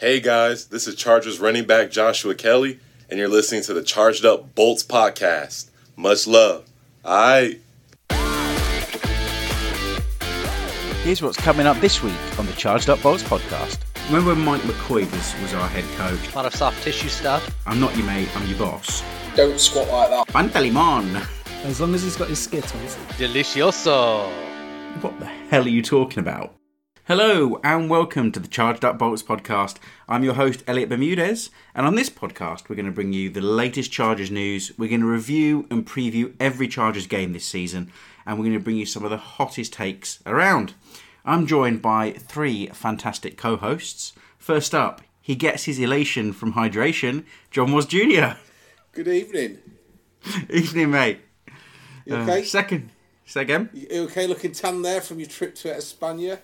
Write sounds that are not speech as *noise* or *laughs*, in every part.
Hey guys, this is Chargers running back Joshua Kelly, and you're listening to the Charged Up Bolts podcast. Much love. Alright. Here's what's coming up this week on the Charged Up Bolts podcast. Remember when Mike McCoy was, was our head coach? A lot of soft tissue stuff. I'm not your mate, I'm your boss. Don't squat like that. Fanta Limon! As long as he's got his skittles. Delicioso. What the hell are you talking about? Hello, and welcome to the Charged Up Bolts podcast. I'm your host, Elliot Bermudez, and on this podcast, we're going to bring you the latest Chargers news. We're going to review and preview every Chargers game this season, and we're going to bring you some of the hottest takes around. I'm joined by three fantastic co hosts. First up, he gets his elation from hydration, John Was Jr. Good evening. *laughs* Evening, mate. You Uh, okay? second, say again. you okay looking tan there from your trip to Espana?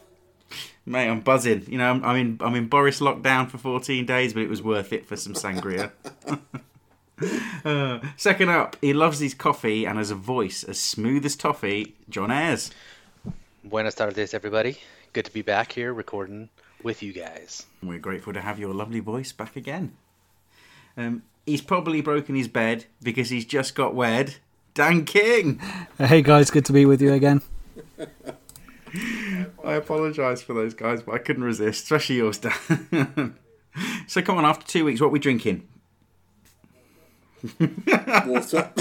Mate, I'm buzzing. You know, I'm, I'm in I'm in Boris lockdown for 14 days, but it was worth it for some sangria. *laughs* Uh, second up, he loves his coffee and has a voice as smooth as toffee. John Ayres. Buenas tardes, everybody. Good to be back here recording with you guys. We're grateful to have your lovely voice back again. Um, he's probably broken his bed because he's just got wed. Dan King. Hey guys, good to be with you again. *laughs* I apologise for those guys, but I couldn't resist, especially yours, Dan. *laughs* so come on, after two weeks, what are we drinking? Water. *laughs*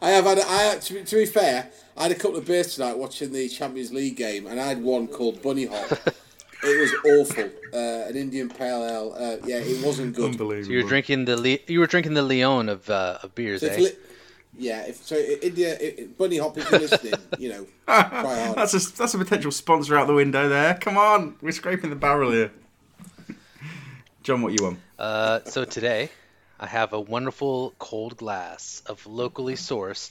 I have had. I to, be, to be fair, I had a couple of beers tonight watching the Champions League game, and I had one called Bunny Hop. it was awful. Uh, an Indian pale ale. Uh, yeah, it wasn't good. Unbelievable. So you're drinking the Le- you were drinking the Leon of uh, of beers, So eh? li- yeah, if so, India, i- i- Bunny Hop, if you're listening, *laughs* you know, *laughs* try hard. That's a that's a potential sponsor out the window there. Come on, we're scraping the barrel here. John, what you want? Uh, so today, I have a wonderful cold glass of locally sourced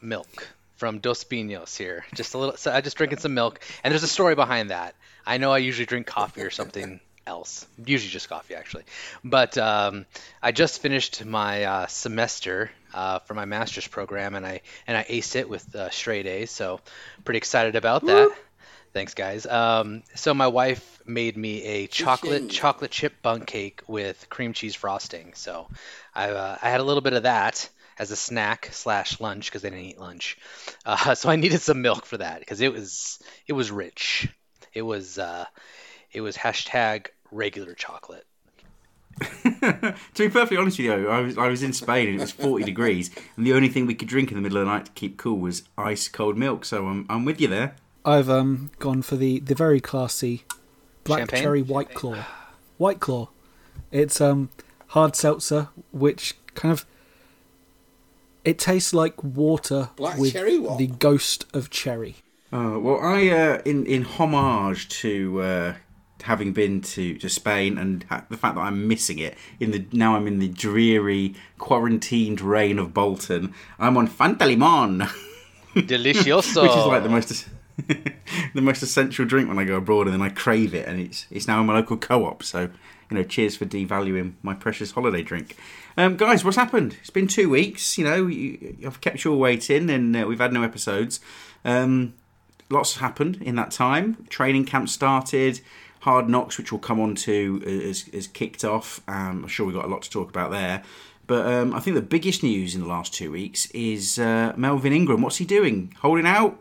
milk from Dos Pinos here. Just a little. So I just drinking some milk, and there's a story behind that. I know I usually drink coffee or something else, usually just coffee actually, but um, I just finished my uh, semester uh, for my master's program, and I and I aced it with uh, straight A's. So pretty excited about that. Thanks, guys. Um, so my wife made me a chocolate chocolate chip bun cake with cream cheese frosting. So I uh, I had a little bit of that as a snack slash lunch because I didn't eat lunch. *laughs* Uh, so I needed some milk for that because it was it was rich. It was uh, it was hashtag regular chocolate. *laughs* to be perfectly honest with you, I was I was in Spain and it was 40 *laughs* degrees, and the only thing we could drink in the middle of the night to keep cool was ice cold milk. So I'm I'm with you there. I've um gone for the the very classy black Champagne? cherry white claw. White claw. It's um hard seltzer, which kind of it tastes like water Black with cherry the ghost of cherry. Uh, well, I uh, in in homage to uh, having been to, to Spain and the fact that I'm missing it in the now I'm in the dreary quarantined rain of Bolton. I'm on Fanta Limon. *laughs* Delicioso. which is like the most *laughs* the most essential drink when I go abroad, and then I crave it, and it's it's now in my local co-op. So you know, cheers for devaluing my precious holiday drink. Um, guys, what's happened? It's been two weeks. You know, you, I've kept you all waiting, and uh, we've had no episodes. Um, lots happened in that time. Training camp started. Hard Knocks, which we'll come on to, is, is kicked off. Um, I'm sure we've got a lot to talk about there. But um, I think the biggest news in the last two weeks is uh, Melvin Ingram. What's he doing? Holding out?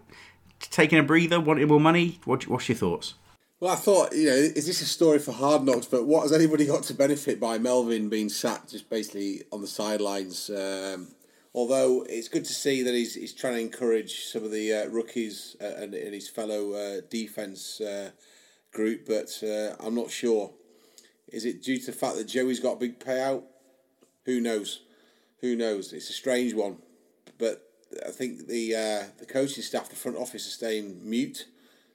Taking a breather? Wanting more money? What, what's your thoughts? Well, I thought, you know, is this a story for Hard Knocks? But what has anybody got to benefit by Melvin being sat just basically on the sidelines? Um, although it's good to see that he's, he's trying to encourage some of the uh, rookies uh, and, and his fellow uh, defence uh, group, but uh, I'm not sure. Is it due to the fact that Joey's got a big payout? Who knows? Who knows? It's a strange one, but I think the uh, the coaching staff, the front office, are staying mute.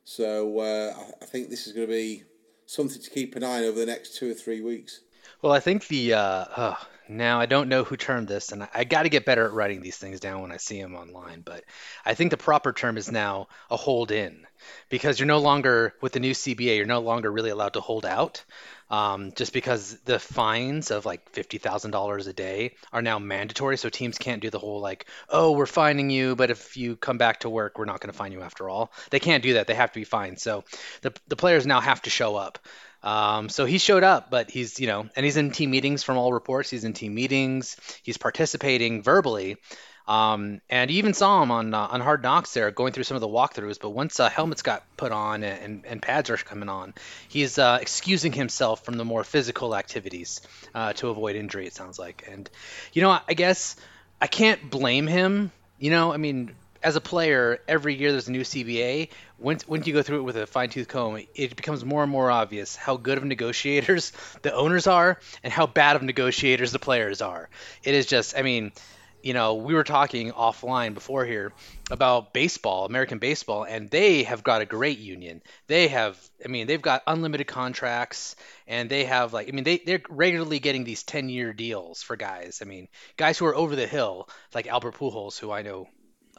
So uh, I- think this is going to be something to keep an eye on over the next two or three weeks. Well, I think the uh, oh, now I don't know who termed this, and I, I got to get better at writing these things down when I see them online. But I think the proper term is now a hold in, because you're no longer with the new CBA, you're no longer really allowed to hold out, um, just because the fines of like fifty thousand dollars a day are now mandatory. So teams can't do the whole like, oh, we're fining you, but if you come back to work, we're not going to fine you after all. They can't do that. They have to be fined. So the the players now have to show up. Um, so he showed up, but he's, you know, and he's in team meetings from all reports. He's in team meetings. He's participating verbally. Um, and you even saw him on uh, on Hard Knocks there going through some of the walkthroughs. But once uh, helmets got put on and, and pads are coming on, he's uh, excusing himself from the more physical activities uh, to avoid injury. It sounds like, and you know, I guess I can't blame him. You know, I mean, as a player, every year there's a new CBA. Once, once you go through it with a fine tooth comb, it becomes more and more obvious how good of negotiators *laughs* the owners are and how bad of negotiators the players are. It is just, I mean, you know, we were talking offline before here about baseball, American baseball, and they have got a great union. They have, I mean, they've got unlimited contracts, and they have like, I mean, they they're regularly getting these ten year deals for guys. I mean, guys who are over the hill, like Albert Pujols, who I know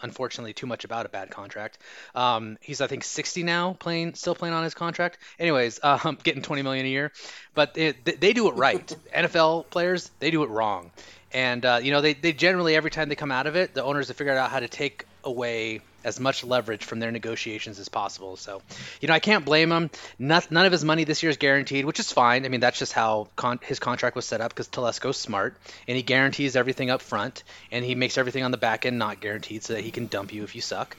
unfortunately too much about a bad contract. Um, he's I think 60 now, playing still playing on his contract. Anyways, *laughs* um, getting 20 million a year, but it, they do it right. *laughs* NFL players they do it wrong, and uh, you know they, they generally every time they come out of it, the owners have figured out how to take away as much leverage from their negotiations as possible. So, you know, I can't blame him. Not, none of his money this year is guaranteed, which is fine. I mean, that's just how con- his contract was set up because Telesco's smart and he guarantees everything up front and he makes everything on the back end not guaranteed so that he can dump you if you suck.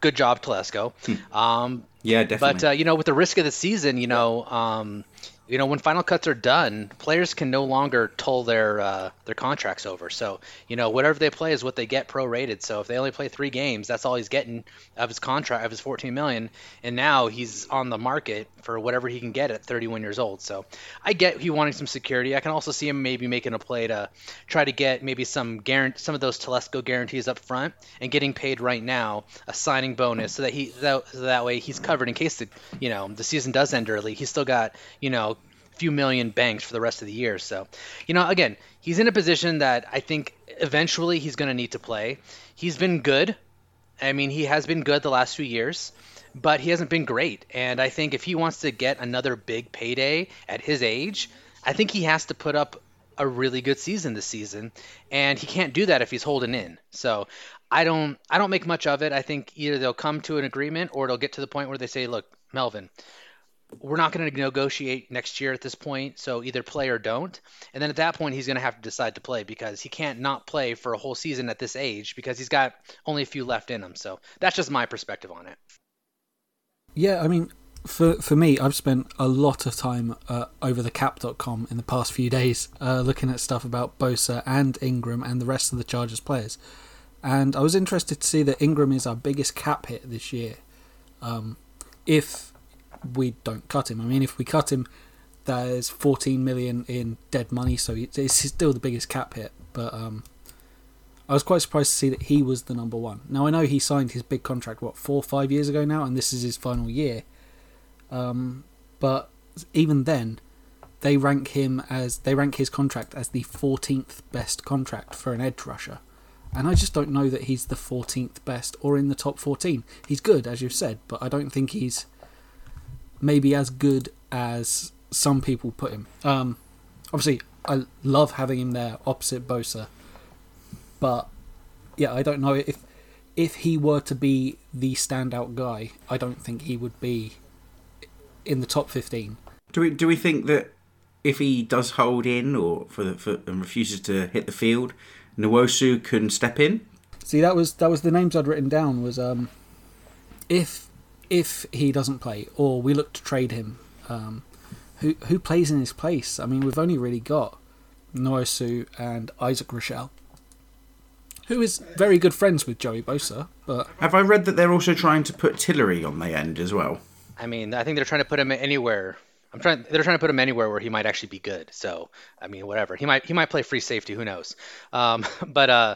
Good job, Telesco. Hmm. Um, yeah, definitely. But uh, you know, with the risk of the season, you know, um, you know, when final cuts are done, players can no longer toll their uh, their contracts over. So, you know, whatever they play is what they get prorated. So if they only play three games, that's all he's getting of his contract of his 14 million. And now he's on the market for whatever he can get at 31 years old. So I get he wanting some security. I can also see him maybe making a play to try to get maybe some guarantee, some of those Telesco guarantees up front and getting paid right now a signing bonus so that he that, so that way he's covered in case the you know the season does end early. He's still got you know few million banked for the rest of the year. So, you know, again, he's in a position that I think eventually he's going to need to play. He's been good. I mean, he has been good the last few years, but he hasn't been great. And I think if he wants to get another big payday at his age, I think he has to put up a really good season this season, and he can't do that if he's holding in. So I don't I don't make much of it. I think either they'll come to an agreement or it'll get to the point where they say, "Look, Melvin, we're not going to negotiate next year at this point, so either play or don't. And then at that point, he's going to have to decide to play because he can't not play for a whole season at this age because he's got only a few left in him. So that's just my perspective on it. Yeah, I mean, for for me, I've spent a lot of time uh, over the cap.com in the past few days uh, looking at stuff about Bosa and Ingram and the rest of the Chargers players. And I was interested to see that Ingram is our biggest cap hit this year. Um, if we don't cut him. I mean, if we cut him, there's 14 million in dead money, so it's still the biggest cap hit. But um, I was quite surprised to see that he was the number one. Now I know he signed his big contract what four or five years ago now, and this is his final year. Um, but even then, they rank him as they rank his contract as the 14th best contract for an edge rusher. And I just don't know that he's the 14th best or in the top 14. He's good, as you've said, but I don't think he's maybe as good as some people put him. Um, obviously, I love having him there opposite Bosa, but yeah, I don't know if if he were to be the standout guy, I don't think he would be in the top fifteen. Do we do we think that if he does hold in or for, the, for and refuses to hit the field, Nwosu can step in? See, that was that was the names I'd written down. Was um, if if he doesn't play, or we look to trade him, um, who who plays in his place? I mean, we've only really got Nwosu and Isaac Rochell, who is very good friends with Joey Bosa. But have I read that they're also trying to put Tillery on the end as well? I mean, I think they're trying to put him anywhere. I'm trying. They're trying to put him anywhere where he might actually be good. So, I mean, whatever. He might. He might play free safety. Who knows? Um, *laughs* but uh,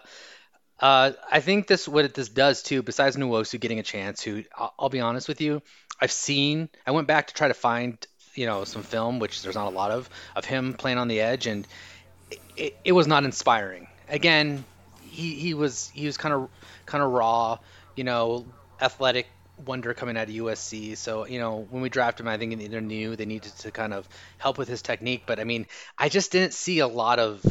uh, I think this what this does too. Besides Nwosu getting a chance, who I'll, I'll, be honest with you, I've seen. I went back to try to find you know some film, which there's not a lot of, of him playing on the edge, and it, it, it was not inspiring. Again, he, he was he was kind of kind of raw, you know, athletic wonder coming out of USC. So you know when we drafted him, I think they knew they needed to kind of help with his technique. But I mean, I just didn't see a lot of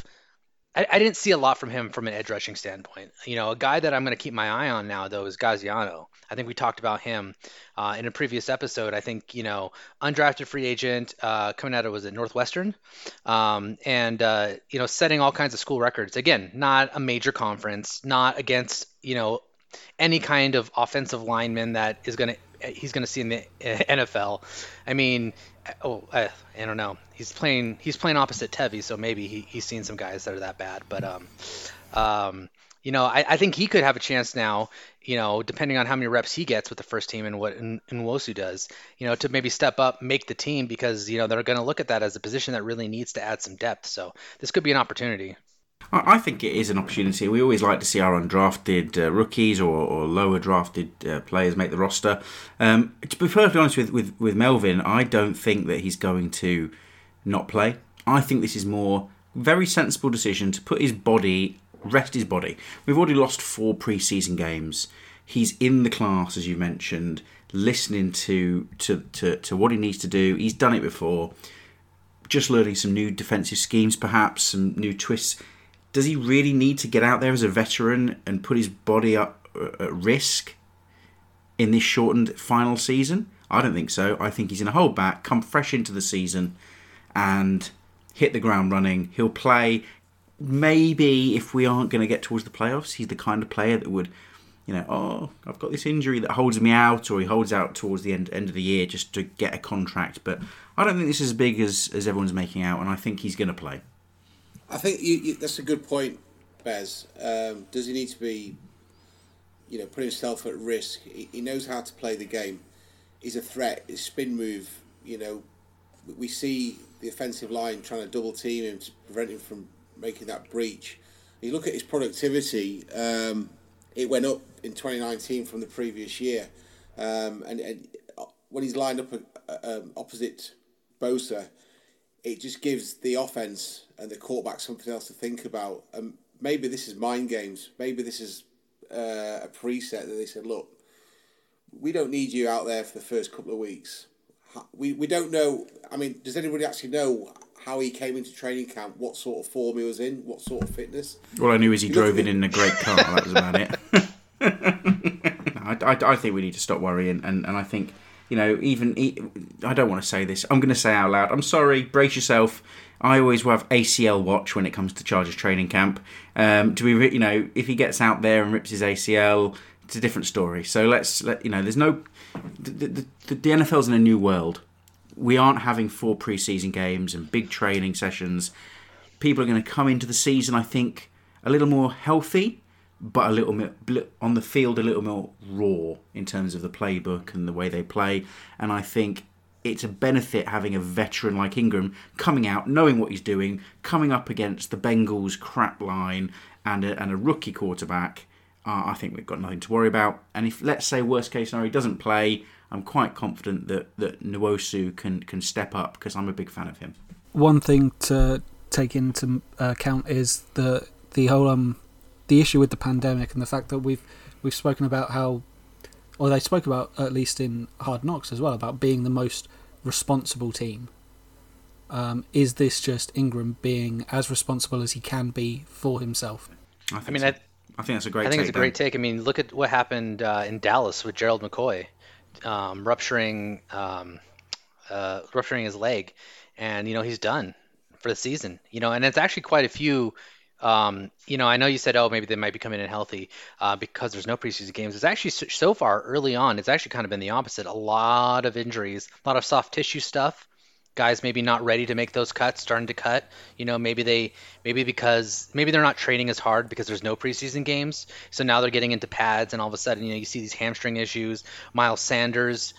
I, I didn't see a lot from him from an edge rushing standpoint. You know, a guy that I'm going to keep my eye on now though is Gaziano. I think we talked about him uh, in a previous episode. I think you know, undrafted free agent uh, coming out of was it Northwestern, um, and uh, you know, setting all kinds of school records. Again, not a major conference, not against you know any kind of offensive lineman that is going to he's going to see in the NFL. I mean, oh, I, I, don't know. He's playing he's playing opposite Tevi, so maybe he, he's seen some guys that are that bad. But um, um, you know, I, I think he could have a chance now. You know, depending on how many reps he gets with the first team and what Nwosu does, you know, to maybe step up, make the team because you know they're going to look at that as a position that really needs to add some depth. So this could be an opportunity. I think it is an opportunity. We always like to see our undrafted uh, rookies or, or, lower drafted uh, players make the roster. Um, to be perfectly honest with, with, with Melvin, I don't think that he's going to not play. I think this is more very sensible decision to put his body, rest his body. We've already lost four preseason games. He's in the class, as you mentioned, listening to, to, to, to what he needs to do. He's done it before. Just learning some new defensive schemes, perhaps, some new twists does he really need to get out there as a veteran and put his body up uh, at risk in this shortened final season? I don't think so. I think he's going to hold back, come fresh into the season, and hit the ground running. He'll play. Maybe if we aren't going to get towards the playoffs, he's the kind of player that would, you know, oh, I've got this injury that holds me out, or he holds out towards the end end of the year just to get a contract. But I don't think this is as big as as everyone's making out, and I think he's going to play. I think you, you, that's a good point, Bez. Um, does he need to be, you know, putting himself at risk? He, he, knows how to play the game. He's a threat. His spin move, you know, we see the offensive line trying to double team him to prevent him from making that breach. You look at his productivity; um, it went up in 2019 from the previous year, um, and, and, when he's lined up uh, um, opposite Bosa it just gives the offense and the quarterback something else to think about. And maybe this is mind games. Maybe this is uh, a preset that they said, look, we don't need you out there for the first couple of weeks. We, we don't know. I mean, does anybody actually know how he came into training camp, what sort of form he was in, what sort of fitness? All I knew is he you drove in in a great car. that was about it. *laughs* I, I, I, think we need to stop worrying, and, and I think you know, even I don't want to say this. I'm going to say out loud. I'm sorry. Brace yourself. I always have ACL watch when it comes to Chargers training camp. Um, to be, you know, if he gets out there and rips his ACL, it's a different story. So let's let you know. There's no the, the, the, the NFL's in a new world. We aren't having four preseason games and big training sessions. People are going to come into the season, I think, a little more healthy but a little bit on the field, a little more raw in terms of the playbook and the way they play. And I think it's a benefit having a veteran like Ingram coming out, knowing what he's doing, coming up against the Bengals crap line and a, and a rookie quarterback. Uh, I think we've got nothing to worry about. And if let's say worst case scenario he doesn't play, I'm quite confident that that Nwosu can can step up because I'm a big fan of him. One thing to take into account is the the whole um the issue with the pandemic and the fact that we've we've spoken about how, or they spoke about at least in Hard Knocks as well about being the most responsible team. Um, is this just Ingram being as responsible as he can be for himself? I, I mean, so. I, I, think that's a great. I think it's a great take. I mean, look at what happened uh, in Dallas with Gerald McCoy, um, rupturing um, uh, rupturing his leg, and you know he's done for the season. You know, and it's actually quite a few um, you know, I know you said, oh, maybe they might be coming in healthy uh, because there's no preseason games. It's actually so, far early on, it's actually kind of been the opposite. A lot of injuries, a lot of soft tissue stuff. Guys maybe not ready to make those cuts, starting to cut. You know, maybe they, maybe because maybe they're not training as hard because there's no preseason games. So now they're getting into pads, and all of a sudden, you know, you see these hamstring issues. Miles Sanders,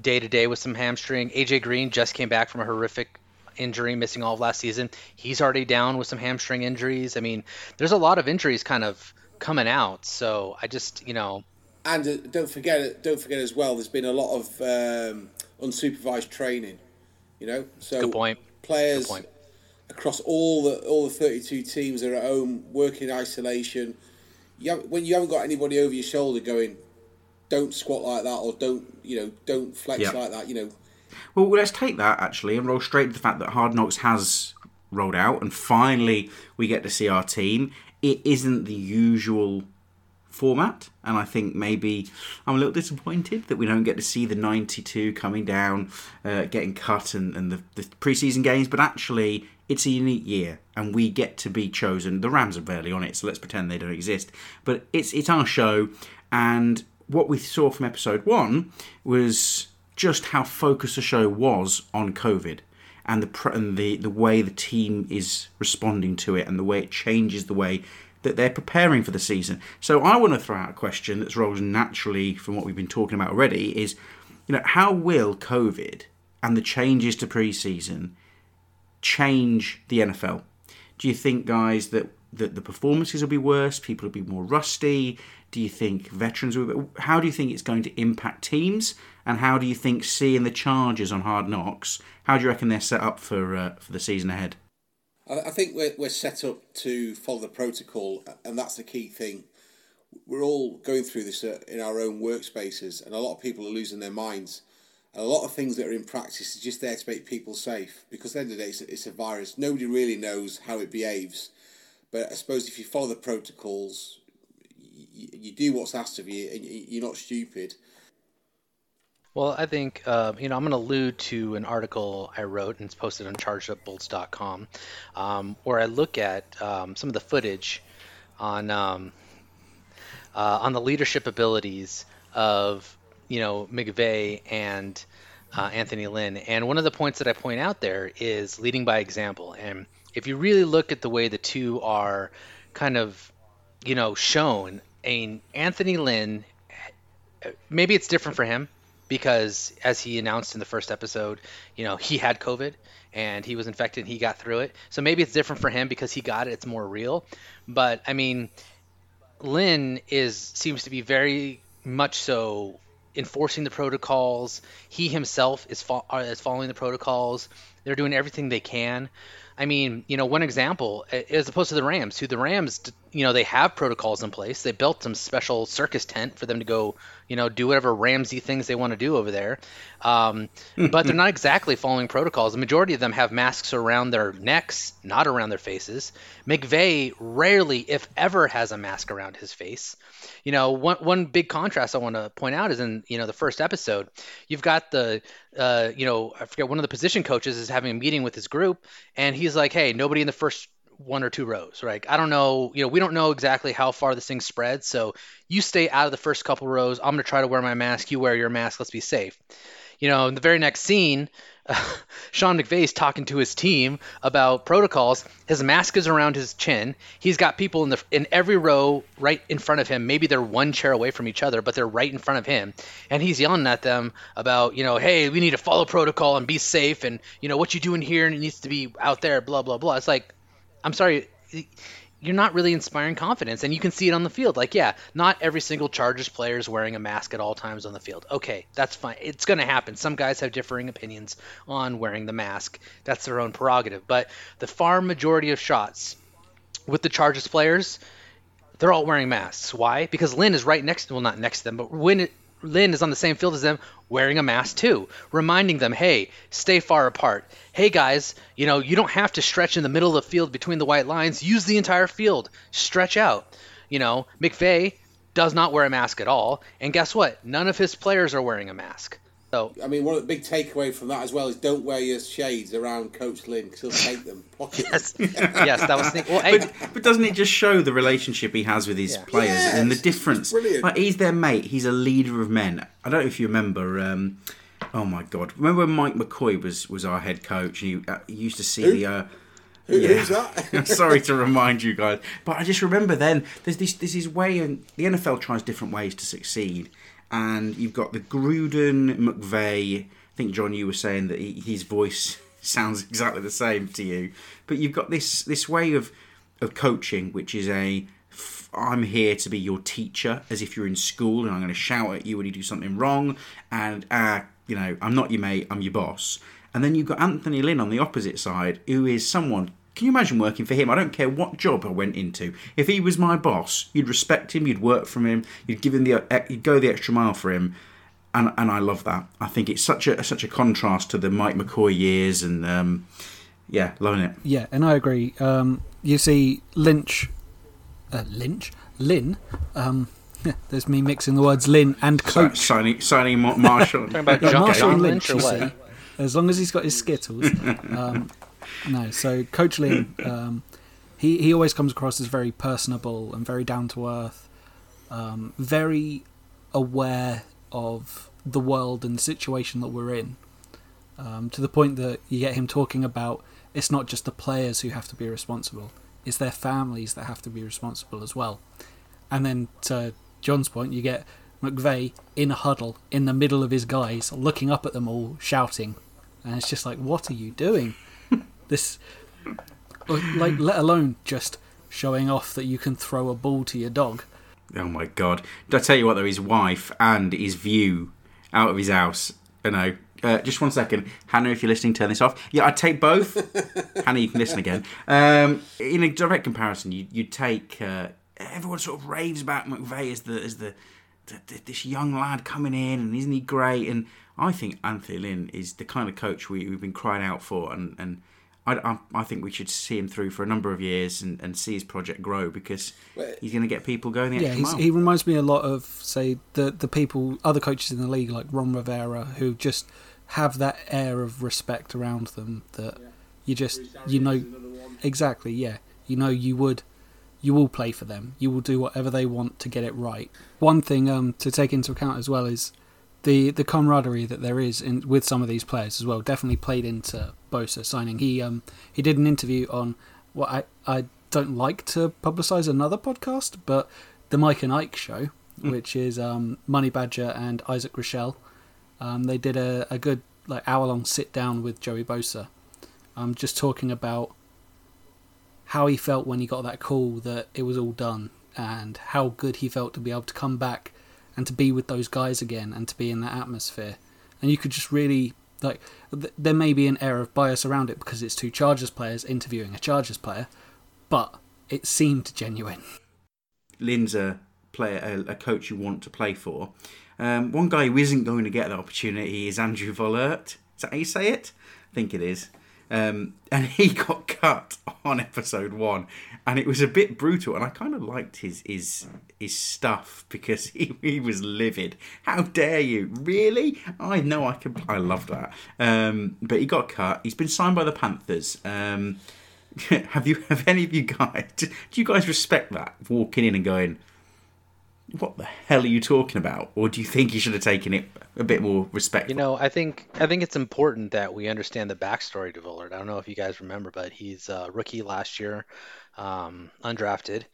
day to day with some hamstring. AJ Green just came back from a horrific injury, missing all of last season. He's already down with some hamstring injuries. I mean, there's a lot of injuries kind of coming out. So I just, you know. And uh, don't forget, don't forget as well. There's been a lot of um, unsupervised training. You know, so Good point. players Good point. across all the all the 32 teams are at home working in isolation. You when you haven't got anybody over your shoulder going, don't squat like that, or don't you know, don't flex yep. like that. You know, well, let's take that actually and roll straight to the fact that Hard Knocks has rolled out, and finally we get to see our team. It isn't the usual format, and I think maybe I'm a little disappointed that we don't get to see the 92 coming down, uh, getting cut, and, and the, the preseason games. But actually, it's a unique year, and we get to be chosen. The Rams are barely on it, so let's pretend they don't exist. But it's it's our show, and what we saw from episode one was just how focused the show was on COVID and the and the the way the team is responding to it and the way it changes the way that they're preparing for the season. So I want to throw out a question that's rose naturally from what we've been talking about already is, you know, how will COVID and the changes to preseason change the NFL? Do you think, guys, that that the performances will be worse, people will be more rusty? Do you think veterans will? Be, how do you think it's going to impact teams? And how do you think seeing the Chargers on Hard Knocks? How do you reckon they're set up for uh, for the season ahead? I think we're, we're set up to follow the protocol, and that's the key thing. We're all going through this uh, in our own workspaces, and a lot of people are losing their minds. And a lot of things that are in practice is just there to make people safe because at the end of the day, it's a, it's a virus. Nobody really knows how it behaves. But I suppose if you follow the protocols, you, you do what's asked of you, and you're not stupid. Well, I think, uh, you know, I'm going to allude to an article I wrote and it's posted on chargedupbolts.com um, where I look at um, some of the footage on um, uh, on the leadership abilities of, you know, McVay and uh, Anthony Lynn. And one of the points that I point out there is leading by example. And if you really look at the way the two are kind of, you know, shown, I Anthony Lynn, maybe it's different for him because as he announced in the first episode, you know, he had COVID and he was infected and he got through it. So maybe it's different for him because he got it, it's more real. But I mean, Lynn is seems to be very much so enforcing the protocols. He himself is, fo- uh, is following the protocols. They're doing everything they can. I mean, you know, one example as opposed to the Rams, who the Rams, you know, they have protocols in place. They built some special circus tent for them to go, you know, do whatever Ramsey things they want to do over there. Um, *laughs* but they're not exactly following protocols. The majority of them have masks around their necks, not around their faces. McVay rarely, if ever, has a mask around his face. You know, one one big contrast I want to point out is in you know the first episode, you've got the uh, you know I forget one of the position coaches is having a meeting with his group, and he's like, hey, nobody in the first one or two rows, right? I don't know, you know, we don't know exactly how far this thing spreads. So you stay out of the first couple rows. I'm going to try to wear my mask. You wear your mask. Let's be safe. You know, in the very next scene, uh, *laughs* Sean McVay's talking to his team about protocols. His mask is around his chin. He's got people in the in every row right in front of him. Maybe they're one chair away from each other, but they're right in front of him. And he's yelling at them about, you know, hey, we need to follow protocol and be safe and, you know, what you're doing here and it needs to be out there, blah blah blah. It's like I'm sorry, you're not really inspiring confidence, and you can see it on the field. Like, yeah, not every single Chargers player is wearing a mask at all times on the field. Okay, that's fine. It's going to happen. Some guys have differing opinions on wearing the mask. That's their own prerogative. But the far majority of shots with the Chargers players, they're all wearing masks. Why? Because Lynn is right next, to well, not next to them, but when Lynn is on the same field as them wearing a mask too, reminding them, hey, stay far apart. Hey guys, you know, you don't have to stretch in the middle of the field between the white lines. Use the entire field. Stretch out. You know, McVay does not wear a mask at all. And guess what? None of his players are wearing a mask. So I mean, one of the big takeaway from that as well is don't wear your shades around Coach Lynn because he'll take them. *laughs* yes, *laughs* yes, that was. The, well, hey. but, but, doesn't it just show the relationship he has with his yeah. players yes, and the difference? Like he's their mate. He's a leader of men. I don't know if you remember. Um, oh my God! Remember when Mike McCoy was was our head coach? And you, uh, you used to see Who? the. Uh, who, yeah. Who's that? *laughs* Sorry to remind you guys, but I just remember then. There's this. This is way, and the NFL tries different ways to succeed and you've got the Gruden McVay. I think John, you were saying that he, his voice *laughs* sounds exactly the same to you, but you've got this this way of of coaching, which is a I'm here to be your teacher, as if you're in school, and I'm going to shout at you when you do something wrong, and uh, you know I'm not your mate, I'm your boss. And then you've got Anthony Lynn on the opposite side, who is someone can you imagine working for him? I don't care what job I went into. If he was my boss, you'd respect him, you'd work for him, you'd give him the, you'd go the extra mile for him, and and I love that. I think it's such a such a contrast to the Mike McCoy years and um, Yeah, loving it. Yeah, and I agree. Um, you see Lynch, uh, Lynch, Lynn. Um, *laughs* yeah, there's me mixing the words Lynn and Si- coach. signing, signing Marshawn. *laughs* Talking about Yeah, Marshawn John Lynch, Lynch, or you what? see. As long as he's got his skittles. *laughs* um, no, so Coach Lynn, *laughs* um, he he always comes across as very personable and very down to earth, um, very aware of the world and the situation that we're in. Um, to the point that you get him talking about it's not just the players who have to be responsible; it's their families that have to be responsible as well. And then to John's point, you get McVay in a huddle in the middle of his guys, looking up at them all, shouting, and it's just like, what are you doing? This, like, let alone just showing off that you can throw a ball to your dog. Oh my god! Did I tell you what though? His wife and his view out of his house. You know, uh, just one second, Hannah. If you're listening, turn this off. Yeah, I'd take both. *laughs* Hannah, you can listen again. Um, in a direct comparison, you you take uh, everyone sort of raves about McVay as the as the, the, the this young lad coming in, and isn't he great? And I think Anthony Lynn is the kind of coach we, we've been crying out for, and and. I, I, I think we should see him through for a number of years and, and see his project grow because he's going to get people going the Yeah, extra mile. he reminds me a lot of, say, the the people, other coaches in the league like Ron Rivera, who just have that air of respect around them that you just you know exactly. Yeah, you know you would you will play for them. You will do whatever they want to get it right. One thing um, to take into account as well is the the camaraderie that there is in with some of these players as well. Definitely played into Bosa signing. He um he did an interview on what I I don't like to publicize another podcast, but the Mike and Ike show, which is um, Money Badger and Isaac Rochell. Um, they did a, a good like hour long sit down with Joey Bosa, um, just talking about how he felt when he got that call that it was all done, and how good he felt to be able to come back and to be with those guys again and to be in that atmosphere. And you could just really like th- there may be an air of bias around it because it's two Chargers players interviewing a Chargers player, but it seemed genuine. Lynn's a player, a, a coach you want to play for. Um, one guy who isn't going to get that opportunity is Andrew Vollert. Is that how you say it? I think it is. Um, *laughs* and he got cut on episode one, and it was a bit brutal. And I kind of liked his his his stuff because *laughs* he, he was livid. How dare you? Really? I know I can. I love that. Um, but he got cut. He's been signed by the Panthers. Um, *laughs* have you? Have any of you guys? Do, do you guys respect that? Walking in and going, "What the hell are you talking about?" Or do you think you should have taken it a bit more respectful? You know, I think I think it's important that we understand the backstory to Vollert. I don't know if you guys remember, but he's a rookie last year, um, undrafted,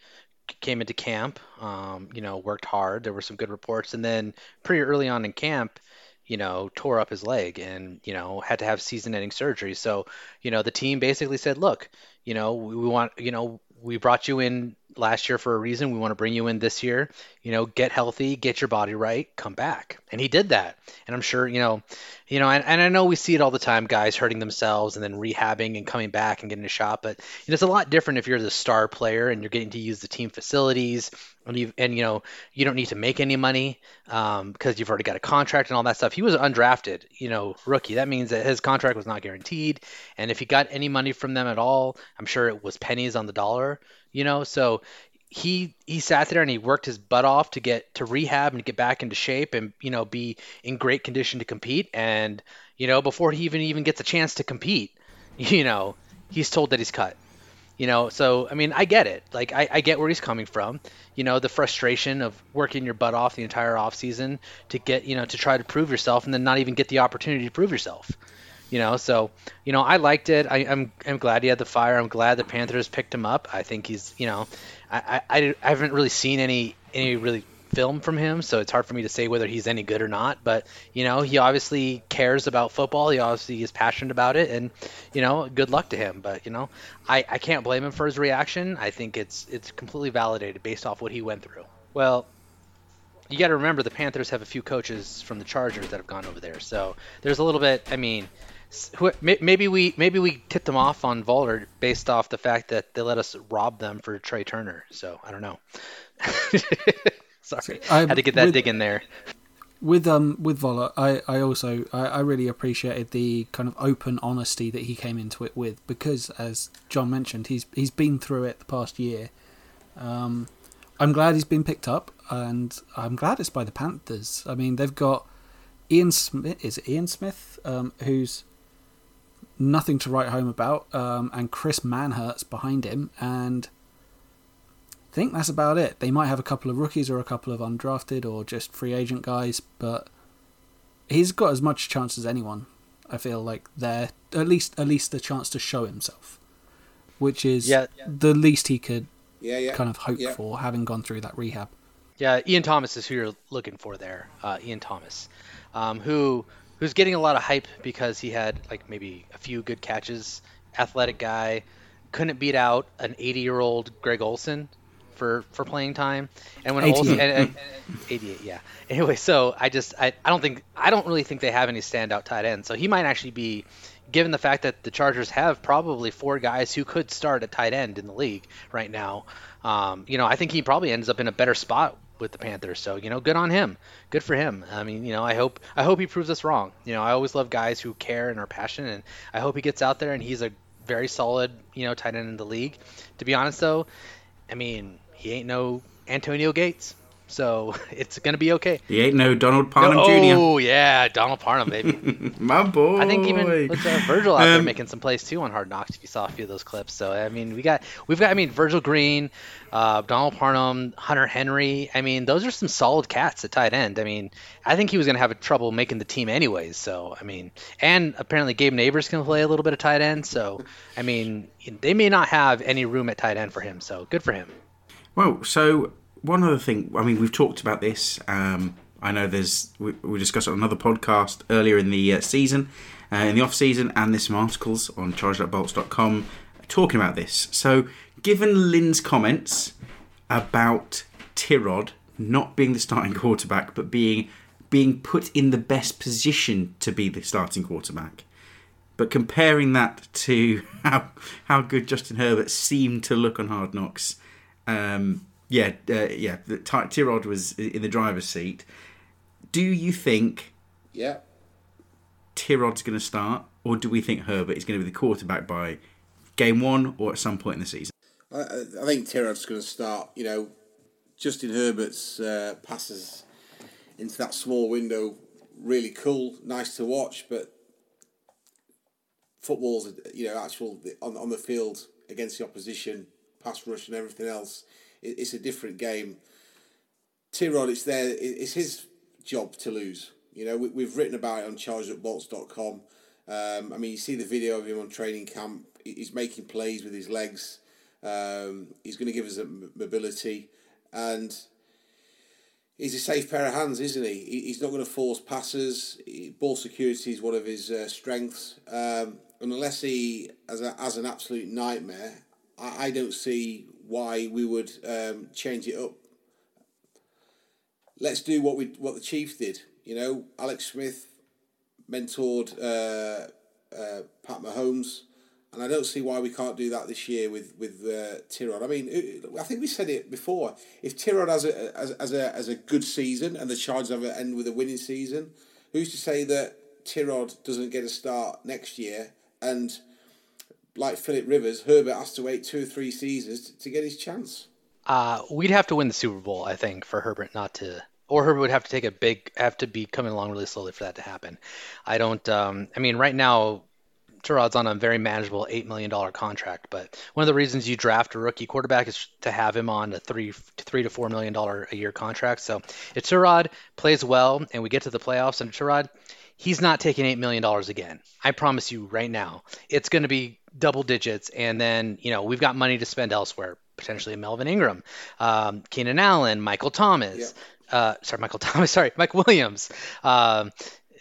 came into camp, um, you know, worked hard. There were some good reports, and then pretty early on in camp, you know, tore up his leg and you know had to have season-ending surgery. So, you know, the team basically said, "Look, you know, we want, you know, we brought you in last year for a reason. We want to bring you in this year. You know, get healthy, get your body right, come back." And he did that. And I'm sure, you know, you know, and, and I know we see it all the time, guys hurting themselves and then rehabbing and coming back and getting a shot. But it's a lot different if you're the star player and you're getting to use the team facilities and you and you know you don't need to make any money um, because you've already got a contract and all that stuff. He was undrafted, you know, rookie. That means that his contract was not guaranteed, and if he got any money from them at all, I'm sure it was pennies on the dollar. You know, so he he sat there and he worked his butt off to get to rehab and get back into shape and you know be in great condition to compete. And you know before he even even gets a chance to compete *laughs* you know he's told that he's cut. You know so i mean i get it. Like i, I get where he's coming from. You know the frustration of working your butt off the entire off season to get you know to try to prove yourself and then not even get the opportunity to prove yourself you know so you know i liked it I, i'm i'm glad he had the fire i'm glad the panthers picked him up i think he's you know I, I, I haven't really seen any any really film from him, so it's hard for me to say whether he's any good or not. But you know, he obviously cares about football. He obviously is passionate about it, and you know, good luck to him. But you know, I, I can't blame him for his reaction. I think it's it's completely validated based off what he went through. Well, you got to remember the Panthers have a few coaches from the Chargers that have gone over there, so there's a little bit. I mean, maybe we maybe we tipped them off on Vollert based off the fact that they let us rob them for Trai Turner. So I don't know. *laughs* Sorry, I- had to get that with- dig in there. with um with Voller, I I also I, I really appreciated the kind of open honesty that he came into it with because as John mentioned, he's he's been through it the past year. Um, I'm glad he's been picked up, and I'm glad it's by the Panthers. I mean, they've got Ian Smith. Is it Ian Smith? Um, who's nothing to write home about, um, and Chris Manhertz behind him, and I think that's about it. They might have a couple of rookies or a couple of undrafted or just free agent guys, but he's got as much chance as anyone. I feel like there, at least at least a chance to show himself, which is Yeah. the least he could Yeah, yeah. kind of hope yeah. for, having gone through that rehab. Yeah, Ian Thomas is who you're looking for there. Uh, Ian Thomas, um, who who's getting a lot of hype because he had like maybe a few good catches. Athletic guy, couldn't beat out an 80 year old Greg Olsen for for playing time. And when 88. Olsen, and, and, and- 88, yeah. Anyway, so I just I, I don't think I don't really think they have any standout tight ends. So he might actually be. Given the fact that the Chargers have probably four guys who could start at tight end in the league right now, um, you know, I think he probably ends up in a better spot with the Panthers. So you know, good on him. Good for him. I mean, you know, I hope I hope he proves us wrong. You know, I always love guys who care and are passionate, and I hope he gets out there and he's a very solid, you know, tight end in the league. To be honest, though, I mean, he ain't no Antonio Gates, so *laughs* it's gonna be okay. He ain't no Donald Parham Jr. oh yeah, Donald Parham, baby. *laughs* My boy. I think even uh, Virgil out there Um, making some plays too on Hard Knocks. If you saw a few of those clips, so I mean, we got we've got I mean Virgil Green, uh, Donald Parham, Hunter Henry. I mean, those are some solid cats at tight end. I mean, I think he was gonna have trouble making the team anyways. So I mean, and apparently Gabe Nabers can play a little bit of tight end. So I mean, they may not have any room at tight end for him. So good for him. Well, so one other thing. I mean, we've talked about this. Um, I know there's we, we discussed it on another podcast earlier in the uh, season, uh, in the off season, and there's some articles on charge.bolts.com talking about this. So, given Lynn's comments about Tyrod not being the starting quarterback, but being being put in the best position to be the starting quarterback, but comparing that to *laughs* how how good Justin Herbert seemed to look on Hard Knocks, um, yeah, uh, yeah, the Ty- Tyrod was in the driver's seat. Do you think Yeah. Tyrod's going to start, or do we think Herbert is going to be the quarterback by game one or at some point in the season? I, I I think Tyrod's going to start. You know, Justin Herbert's uh, passes into that small window really cool, nice to watch. But football's you know actual on on the field against the opposition, pass rush and everything else. It, it's a different game. Tyrod, it's there. it- It's his job to lose. You know, we, we've written about it on chargedupbolts.com. Um, I mean, you see the video of him on training camp. He's making plays with his legs. Um, he's going to give us a mobility, and he's a safe pair of hands, isn't he? He- He's not going to force passes. Ball security is one of his uh, strengths. Um, and unless he has, a, has an absolute nightmare, I, I don't see why we would um, change it up. Let's do what we what the Chiefs did. You know, Alex Smith mentored uh, uh, Pat Mahomes, and I don't see why we can't do that this year with with uh, Tyrod. I mean, I think we said it before. If Tyrod has a as, as a as a good season and the Chargers have a end with a winning season, who's to say that Tyrod doesn't get a start next year? And like Philip Rivers, Herbert has to wait two or three seasons to, get his chance. Uh, we'd have to win the Super Bowl, I think, for Herbert not to, or Herbert would have to take a big, have to be coming along really slowly for that to happen. I don't. Um, I mean, right now, Tyrod's on a very manageable eight million dollar contract, but one of the reasons you draft a rookie quarterback is to have him on a three, three to four million dollar a year contract. So if Tyrod plays well and we get to the playoffs and Tyrod, he's not taking eight million dollars again. I promise you right now, it's going to be double digits, and then you know we've got money to spend elsewhere. Potentially Melvin Ingram, um, Keenan Allen, Michael Thomas. Uh, sorry, Michael *laughs* Thomas. Sorry, Mike Williams. Um,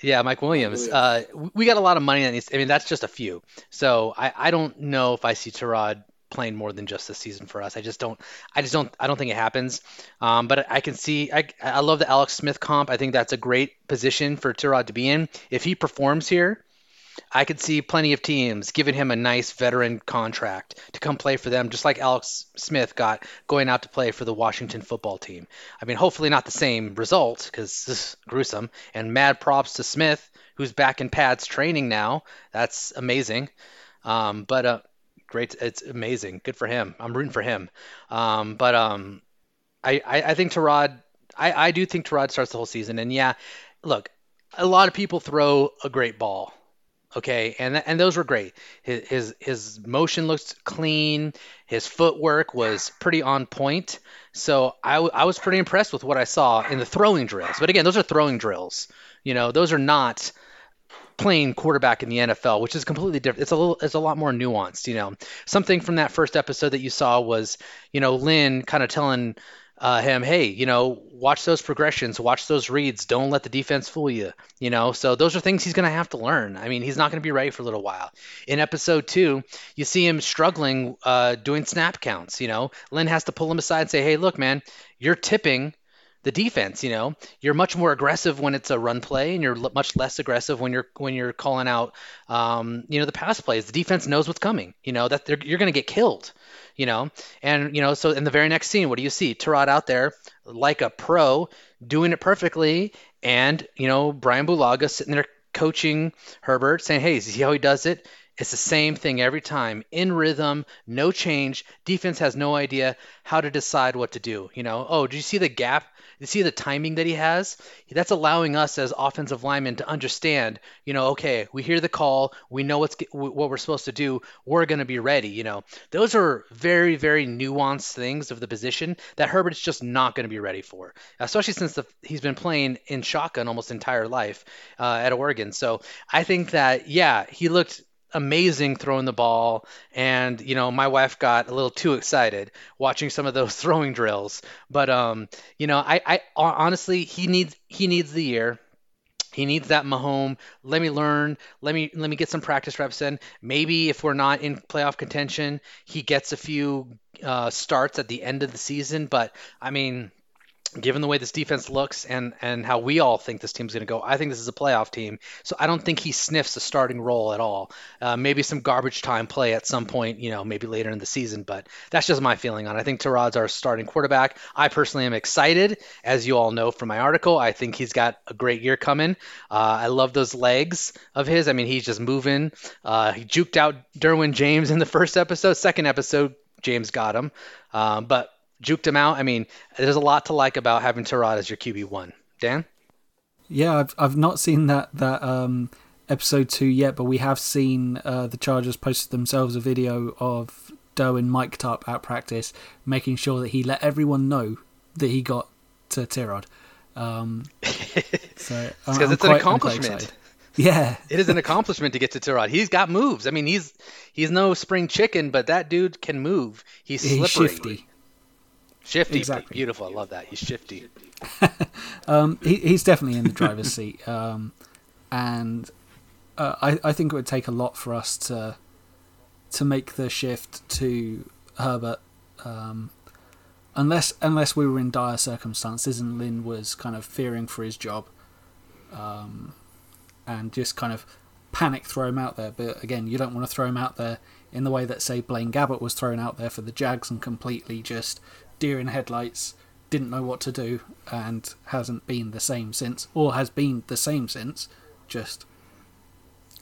yeah, Mike Williams. Uh, we got a lot of money that needs. I mean, that's just a few. So I, I don't know if I see Tyrod playing more than just this season for us. I just don't. I just don't. I don't think it happens. Um, but I can see. I, I love the Alex Smith comp. I think that's a great position for Tyrod to be in. If he performs here, I could see plenty of teams giving him a nice veteran contract to come play for them, just like Alex Smith got going out to play for the Washington football team. I mean, hopefully not the same result because this is gruesome. And mad props to Smith, who's back in pads training now. That's amazing. Um, but uh, great, it's amazing. Good for him. I'm rooting for him. Um, but um, I, I, I think Tyrod, I, I do think Tyrod starts the whole season. And yeah, look, a lot of people throw a great ball. Okay, and and those were great. His his, his motion looks clean. His footwork was pretty on point. So I, w- I was pretty impressed with what I saw in the throwing drills. But again, those are throwing drills. You know, those are not playing quarterback in the NFL, which is completely different. It's a little, it's a lot more nuanced. You know, something from that first episode that you saw was, you know, Lynn kind of telling uh, him, hey, you know, watch those progressions, watch those reads, don't let the defense fool you, you know. So those are things he's going to have to learn. I mean, he's not going to be ready for a little while. In episode two, you see him struggling uh, doing snap counts. You know, Lynn has to pull him aside and say, hey, look, man, you're tipping the defense. You know, you're much more aggressive when it's a run play, and you're l- much less aggressive when you're when you're calling out, um, you know, the pass plays. The defense knows what's coming. You know that you're going to get killed you know? And you know so in the very next scene what do you see? Tyrod out there like a pro doing it perfectly. And you know Brian Bulaga sitting there coaching Herbert saying hey see how he does it? It's the same thing every time. In rhythm no change. Defense has no idea how to decide what to do. You know? Oh do you see the gap you see the timing that he has? That's allowing us as offensive linemen to understand, you know, okay, we hear the call, we know what's what we're supposed to do, we're going to be ready, you know. Those are very very nuanced things of the position that Herbert's just not going to be ready for, especially since the, he's been playing in shotgun almost entire life uh, at Oregon. So I think that yeah, he looked amazing throwing the ball and you know my wife got a little too excited watching some of those *laughs* throwing drills but um you know i i honestly he needs he needs the year he needs that Mahomes. Let me learn. Let me let me get some practice reps in. Maybe if we're not in playoff contention, he gets a few uh, starts at the end of the season. But I mean, given the way this defense looks and and how we all think this team's going to go, I think this is a playoff team. So I don't think he sniffs a starting role at all. Uh, maybe some garbage time play at some point, you know, maybe later in the season. But that's just my feeling on. it. I think Tyrod's our starting quarterback. I personally am excited, as you all know from my article. I think he's got a great year coming. Uh, I love those legs of his. I mean, he's just moving. Uh, he juked out Derwin James in the first episode. Second episode, James got him. Um, but juked him out. I mean, there's a lot to like about having Tyrod as your QB one. Dan? Yeah, I've I've not seen that that um, episode two yet, but we have seen uh, the Chargers posted themselves a video of Derwin mic'd up at practice, making sure that he let everyone know that he got to Tyrod. Um, *laughs* so because it's, an accomplishment. Yeah, *laughs* it is an accomplishment to get to Tyrod. He's got moves. I mean, he's he's no spring chicken, but that dude can move. He's slippery. He's shifty. Shifty, exactly. beautiful. I love that. He's shifty. *laughs* um, he, he's definitely in the driver's seat, um, and uh, I, I think it would take a lot for us to to make the shift to Herbert, um, unless unless we were in dire circumstances and Lynn was kind of fearing for his job, um, and just kind of panic throw him out there. But again, you don't want to throw him out there in the way that say Blaine Gabbert was thrown out there for the Jags and completely just deer in headlights, didn't know what to do, and hasn't been the same since, or has been the same since, just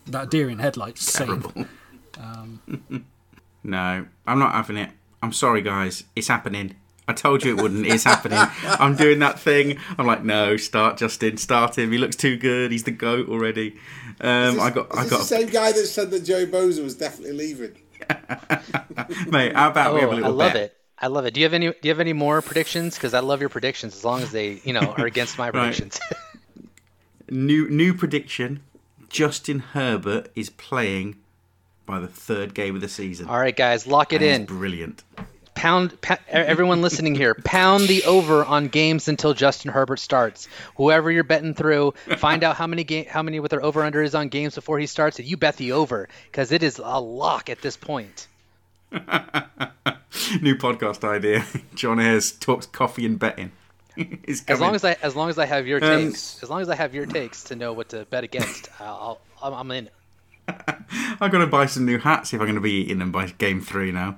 that deer in headlights Terrible. Same. *laughs* Um, *laughs* no, I'm not having it. I'm sorry, guys. It's happening. I told you it wouldn't. It's happening. *laughs* I'm doing that thing. I'm like, no, start Justin, start him. He looks too good. He's the goat already. Um, this, I got, I got the same guy that said that Joey Bosa was definitely leaving. Mate, how about oh, we have a oh, little I love bet? it. I love it. Do you have any? Do you have any more predictions? Because I love your predictions, as long as they, you know, are against my *laughs* predictions. *laughs* new new prediction: Justin Herbert is playing by the third game of the season. All right, guys, lock it in. Brilliant. Pound, everyone listening here, pound the over on games until Justin Herbert starts. Whoever you're betting through, find out how many game, how many with their over under is on games before he starts, and you bet the over because it is a lock at this point. *laughs* New podcast idea. *laughs* John Ayres talks coffee and betting. *laughs* as long as I as long as I have your um, takes, as long as I have your takes to know what to bet against, I'll, i am in. I've got to buy some new hats if I'm going to be eating them by game three now.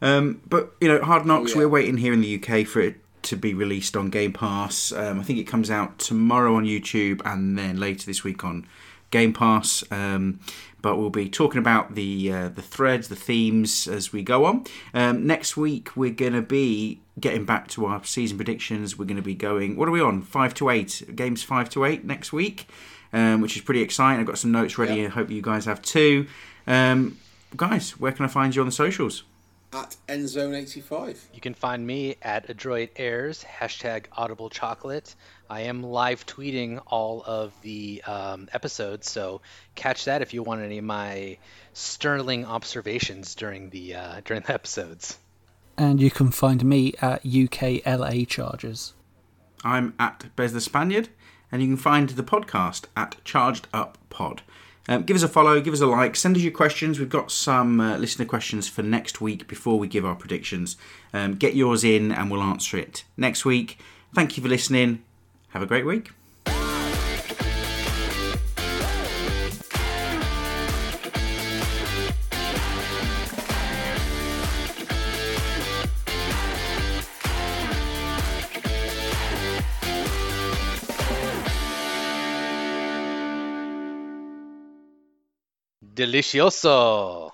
um, but you know, Hard Knocks. Oh, yeah. We're waiting here in the UK for it to be released on Game Pass. Um, I think it comes out tomorrow on YouTube and then later this week on Game Pass. Um, but we'll be talking about the uh, the threads, the themes as we go on. Um, next week we're going to be getting back to our season predictions. We're going to be going. What are we on? Five to eight games. Five to eight next week, um, which is pretty exciting. I've got some notes ready. Yeah. I hope you guys have too. Um, guys, where can I find you on the socials? At Endzone85. You can find me at Adroit Airs, hashtag Audible Chocolate. I am live tweeting all of the um, episodes, so catch that if you want any of my sterling observations during the uh, during the episodes. And you can find me at UKLA Chargers. I'm at Bez the Spaniard, and you can find the podcast at Charged Up Pod. Um, give us a follow, give us a like, send us your questions. We've got some uh, listener questions for next week before we give our predictions. Um, get yours in, and we'll answer it next week. Thank you for listening. Have a great week. Delicioso!